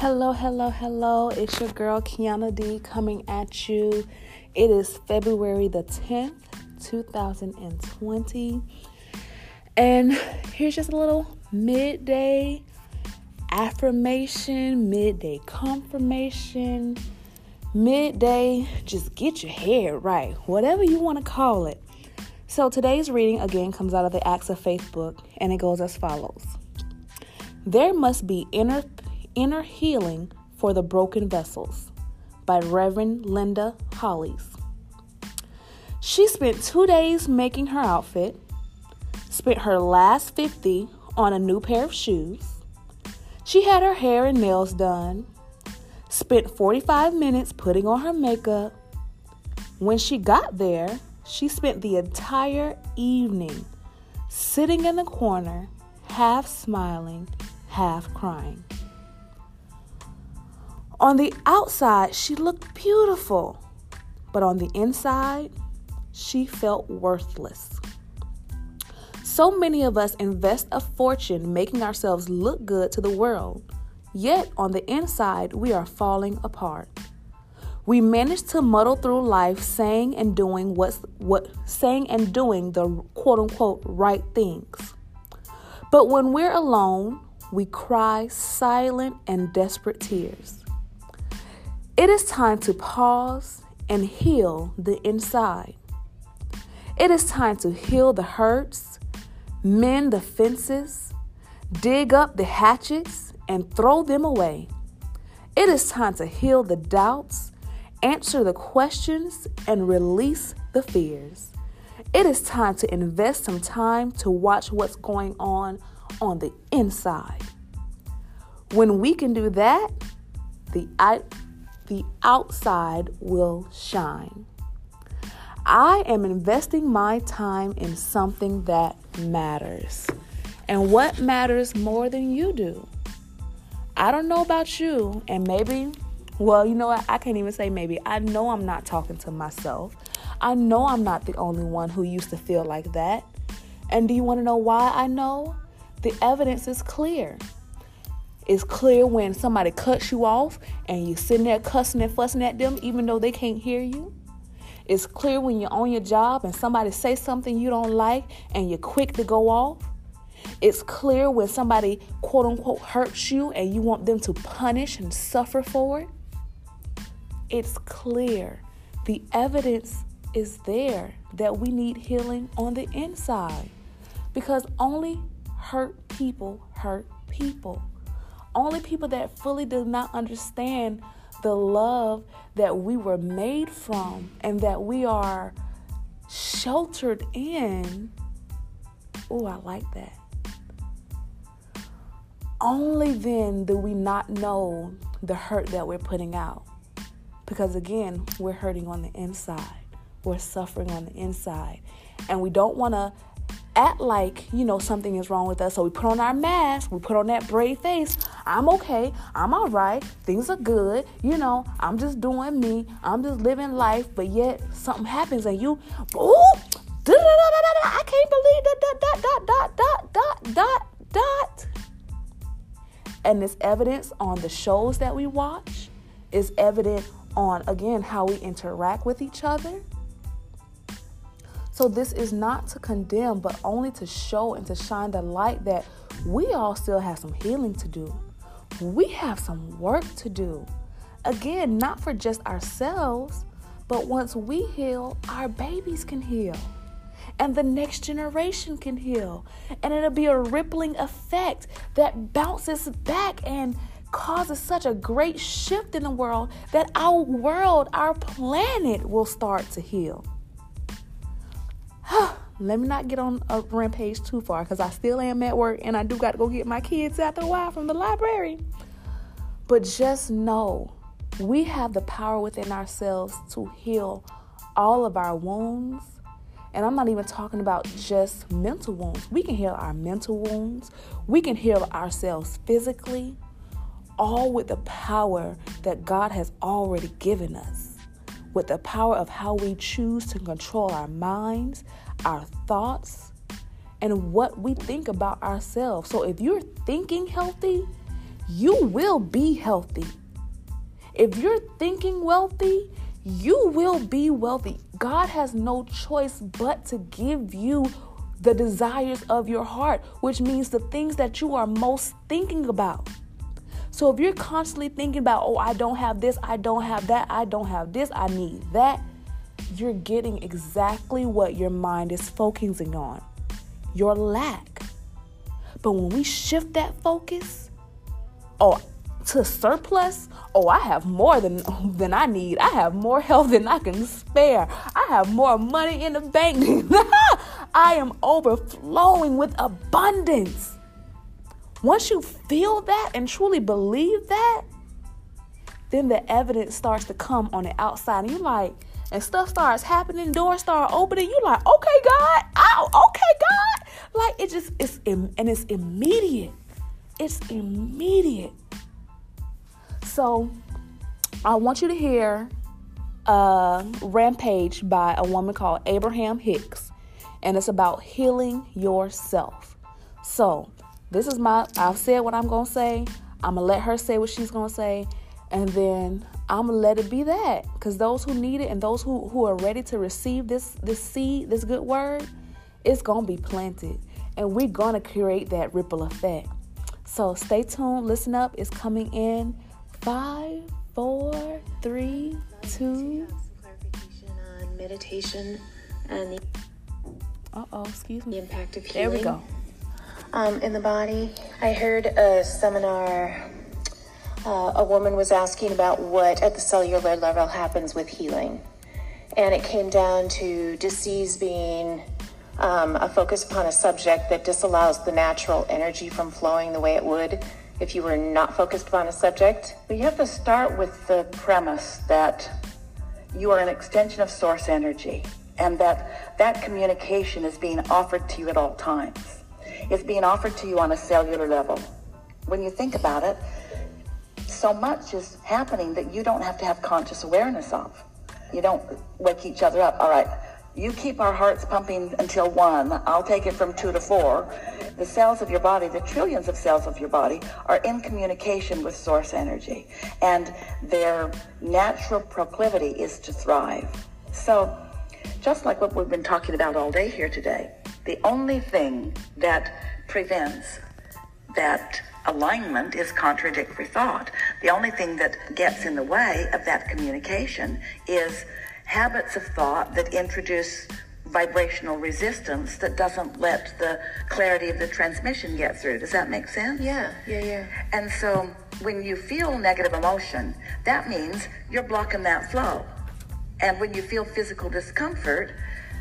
Hello, hello, hello. It's your girl Kianna D coming at you. It is February the 10th, 2020. And here's just a little midday affirmation, midday confirmation, midday just get your head right, whatever you want to call it. So today's reading again comes out of the Acts of Faith book and it goes as follows. There must be inner inner healing for the broken vessels by Reverend Linda Hollies. She spent 2 days making her outfit, spent her last 50 on a new pair of shoes. She had her hair and nails done, spent 45 minutes putting on her makeup. When she got there, she spent the entire evening sitting in the corner, half smiling, half crying. On the outside, she looked beautiful, but on the inside, she felt worthless. So many of us invest a fortune making ourselves look good to the world, yet on the inside, we are falling apart. We manage to muddle through life saying and doing what's what saying and doing the quote unquote right things. But when we're alone, we cry silent and desperate tears. It is time to pause and heal the inside. It is time to heal the hurts, mend the fences, dig up the hatchets, and throw them away. It is time to heal the doubts, answer the questions, and release the fears. It is time to invest some time to watch what's going on on the inside. When we can do that, the the outside will shine. I am investing my time in something that matters. And what matters more than you do? I don't know about you, and maybe, well, you know what? I can't even say maybe. I know I'm not talking to myself. I know I'm not the only one who used to feel like that. And do you want to know why I know? The evidence is clear. It's clear when somebody cuts you off and you're sitting there cussing and fussing at them even though they can't hear you. It's clear when you're on your job and somebody says something you don't like and you're quick to go off. It's clear when somebody quote unquote hurts you and you want them to punish and suffer for it. It's clear. The evidence is there that we need healing on the inside because only hurt people hurt people only people that fully do not understand the love that we were made from and that we are sheltered in. Oh, I like that. Only then do we not know the hurt that we're putting out. Because again, we're hurting on the inside, we're suffering on the inside. And we don't want to act like, you know, something is wrong with us. So we put on our mask, we put on that brave face. I'm okay. I'm all right. Things are good. You know, I'm just doing me. I'm just living life. But yet something happens and you, ooh, I can't believe that, dot, dot, dot, dot, dot, dot, dot, dot. And it's evidence on the shows that we watch. It's evident on, again, how we interact with each other so, this is not to condemn, but only to show and to shine the light that we all still have some healing to do. We have some work to do. Again, not for just ourselves, but once we heal, our babies can heal. And the next generation can heal. And it'll be a rippling effect that bounces back and causes such a great shift in the world that our world, our planet will start to heal. let me not get on a rampage too far because I still am at work and I do got to go get my kids after a while from the library. But just know we have the power within ourselves to heal all of our wounds. And I'm not even talking about just mental wounds. We can heal our mental wounds, we can heal ourselves physically, all with the power that God has already given us with the power of how we choose to control our minds, our thoughts, and what we think about ourselves. So if you're thinking healthy, you will be healthy. If you're thinking wealthy, you will be wealthy. God has no choice but to give you the desires of your heart, which means the things that you are most thinking about. So if you're constantly thinking about, oh, I don't have this, I don't have that, I don't have this, I need that, you're getting exactly what your mind is focusing on your lack. But when we shift that focus, oh, to surplus, oh, I have more than than I need. I have more health than I can spare. I have more money in the bank. I am overflowing with abundance. Once you feel that and truly believe that, then the evidence starts to come on the outside. And you're like, and stuff starts happening, doors start opening. You're like, okay, God, oh, okay, God. Like it just it's and it's immediate. It's immediate. So I want you to hear a Rampage by a woman called Abraham Hicks, and it's about healing yourself. So this is my I've said what I'm gonna say. I'm gonna let her say what she's gonna say, and then I'm gonna let it be that. Because those who need it and those who, who are ready to receive this this seed, this good word, it's gonna be planted. And we're gonna create that ripple effect. So stay tuned, listen up, it's coming in five, four, three, two. Clarification on meditation and the uh oh, excuse me. The impact of healing. There we go. Um, in the body, I heard a seminar. Uh, a woman was asking about what at the cellular level happens with healing, and it came down to disease being um, a focus upon a subject that disallows the natural energy from flowing the way it would if you were not focused upon a subject. But you have to start with the premise that you are an extension of source energy and that that communication is being offered to you at all times. It's being offered to you on a cellular level. When you think about it, so much is happening that you don't have to have conscious awareness of. You don't wake each other up. All right, you keep our hearts pumping until one. I'll take it from two to four. The cells of your body, the trillions of cells of your body, are in communication with source energy, and their natural proclivity is to thrive. So, just like what we've been talking about all day here today, the only thing that prevents that alignment is contradictory thought. The only thing that gets in the way of that communication is habits of thought that introduce vibrational resistance that doesn't let the clarity of the transmission get through. Does that make sense? Yeah, yeah, yeah. And so when you feel negative emotion, that means you're blocking that flow. And when you feel physical discomfort,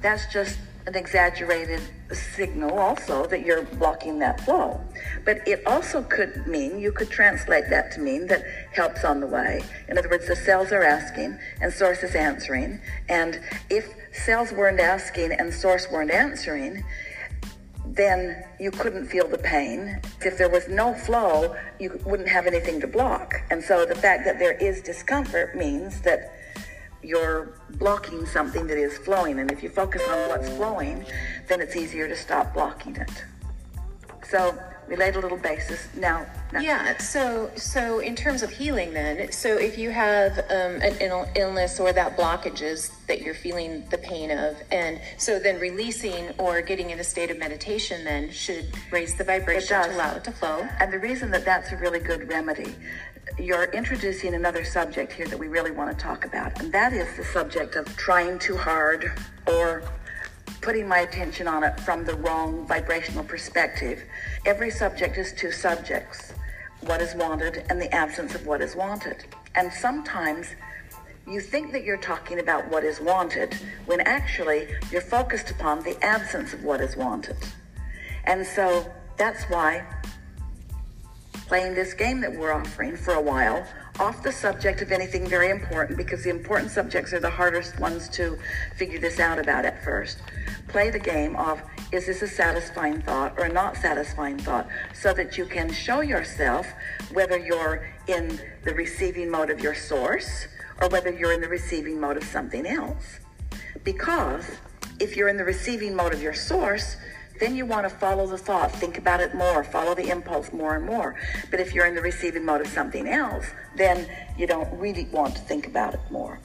that's just an exaggerated signal also that you're blocking that flow. But it also could mean, you could translate that to mean that help's on the way. In other words, the cells are asking and source is answering. And if cells weren't asking and source weren't answering, then you couldn't feel the pain. If there was no flow, you wouldn't have anything to block. And so the fact that there is discomfort means that you're blocking something that is flowing. And if you focus on what's flowing, then it's easier to stop blocking it. So we laid a little basis. Now, now Yeah. So, so in terms of healing, then, so if you have um, an Ill- illness or that blockages that you're feeling the pain of, and so then releasing or getting in a state of meditation, then should raise the vibration to allow it to flow. And the reason that that's a really good remedy, you're introducing another subject here that we really want to talk about, and that is the subject of trying too hard or putting my attention on it from the wrong vibrational perspective. Every subject is two subjects what is wanted and the absence of what is wanted. And sometimes you think that you're talking about what is wanted when actually you're focused upon the absence of what is wanted. And so that's why playing this game that we're offering for a while off the subject of anything very important because the important subjects are the hardest ones to figure this out about at first. Play the game of is this a satisfying thought or a not satisfying thought so that you can show yourself whether you're in the receiving mode of your source or whether you're in the receiving mode of something else. Because if you're in the receiving mode of your source, then you want to follow the thought, think about it more, follow the impulse more and more. But if you're in the receiving mode of something else, then you don't really want to think about it more.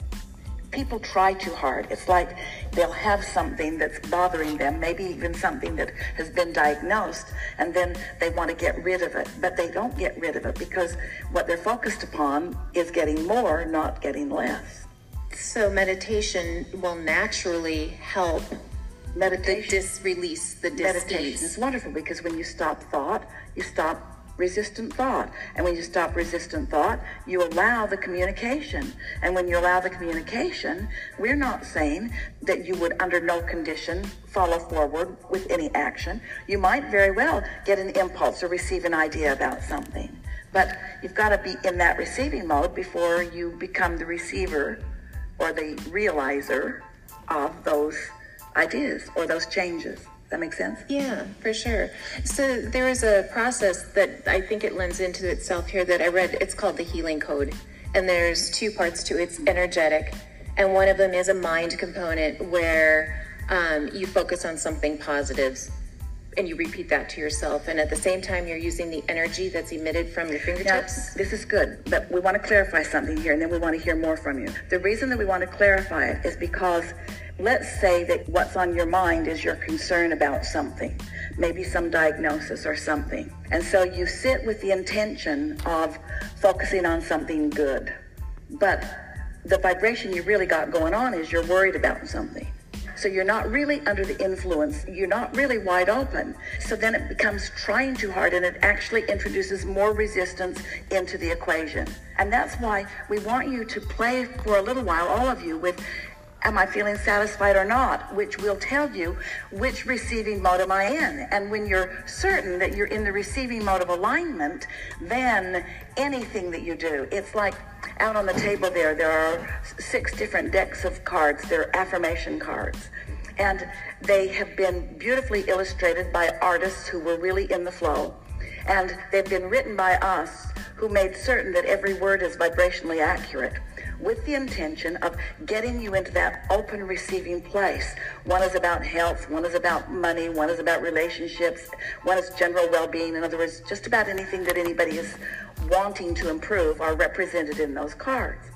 People try too hard. It's like they'll have something that's bothering them, maybe even something that has been diagnosed, and then they want to get rid of it. But they don't get rid of it because what they're focused upon is getting more, not getting less. So meditation will naturally help Meditation. the dis release, the Meditation dis is wonderful because when you stop thought, you stop resistant thought. And when you stop resistant thought, you allow the communication. And when you allow the communication, we're not saying that you would, under no condition, follow forward with any action. You might very well get an impulse or receive an idea about something. But you've got to be in that receiving mode before you become the receiver or the realizer of those ideas or those changes. That makes sense? Yeah, for sure. So there is a process that I think it lends into itself here that I read. It's called the healing code. And there's two parts to it. It's energetic. And one of them is a mind component where um, you focus on something positive and you repeat that to yourself. And at the same time, you're using the energy that's emitted from your Now, fingertips. this is good, but we want to clarify something here, and then we want to hear more from you. The reason that we want to clarify it is because let's say that what's on your mind is your concern about something, maybe some diagnosis or something. And so you sit with the intention of focusing on something good. But the vibration you really got going on is you're worried about something. So you're not really under the influence. You're not really wide open. So then it becomes trying too hard and it actually introduces more resistance into the equation. And that's why we want you to play for a little while, all of you, with am I feeling satisfied or not, which will tell you which receiving mode am I in. And when you're certain that you're in the receiving mode of alignment, then anything that you do, it's like out on the table there, there are six different decks of cards. They're affirmation cards. And they have been beautifully illustrated by artists who were really in the flow. And they've been written by us who made certain that every word is vibrationally accurate with the intention of getting you into that open receiving place. One is about health, one is about money, one is about relationships, one is general well-being. In other words, just about anything that anybody is wanting to improve are represented in those cards.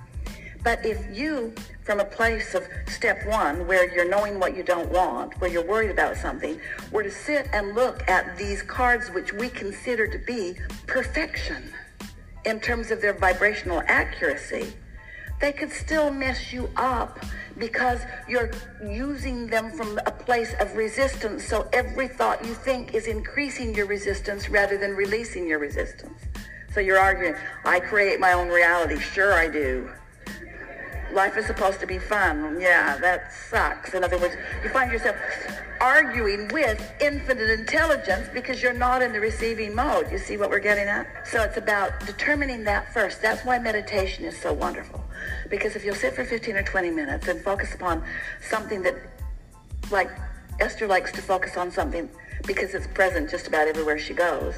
But if you, from a place of step one, where you're knowing what you don't want, where you're worried about something, were to sit and look at these cards, which we consider to be perfection in terms of their vibrational accuracy, they could still mess you up because you're using them from a place of resistance. So every thought you think is increasing your resistance rather than releasing your resistance. So you're arguing, I create my own reality. Sure, I do. Life is supposed to be fun. Yeah, that sucks. In other words, you find yourself arguing with infinite intelligence because you're not in the receiving mode. You see what we're getting at? So it's about determining that first. That's why meditation is so wonderful. Because if you'll sit for 15 or 20 minutes and focus upon something that, like Esther likes to focus on something because it's present just about everywhere she goes.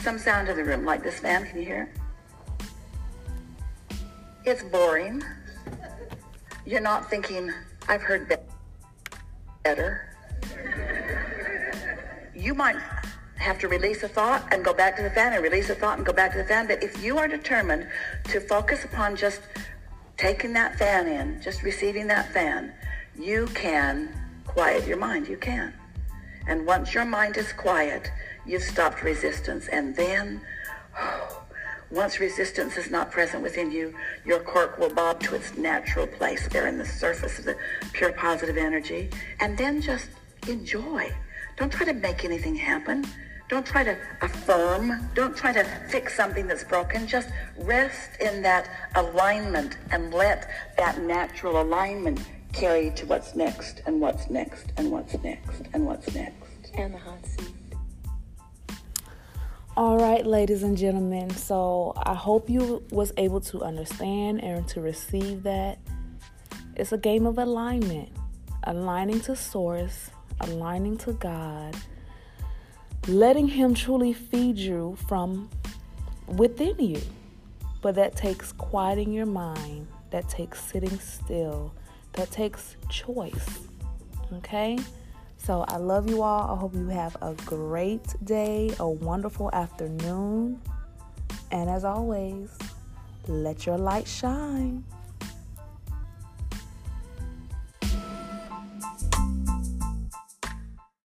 Some sound in the room, like this fan, can you hear it? It's boring. You're not thinking, I've heard be- better. You might have to release a thought and go back to the fan and release a thought and go back to the fan. But if you are determined to focus upon just taking that fan in, just receiving that fan, you can quiet your mind. You can. And once your mind is quiet, you've stopped resistance. And then, oh, once resistance is not present within you, your cork will bob to its natural place there in the surface of the pure positive energy. And then just enjoy. Don't try to make anything happen. Don't try to affirm. Don't try to fix something that's broken. Just rest in that alignment and let that natural alignment carry to what's next and what's next and what's next and what's next. And the hot seat. All right, ladies and gentlemen. So I hope you was able to understand and to receive that. It's a game of alignment, aligning to source, aligning to God, letting Him truly feed you from within you. But that takes quieting your mind, that takes sitting still, that takes choice. Okay? So I love you all. I hope you have a great day, a wonderful afternoon. And as always, let your light shine.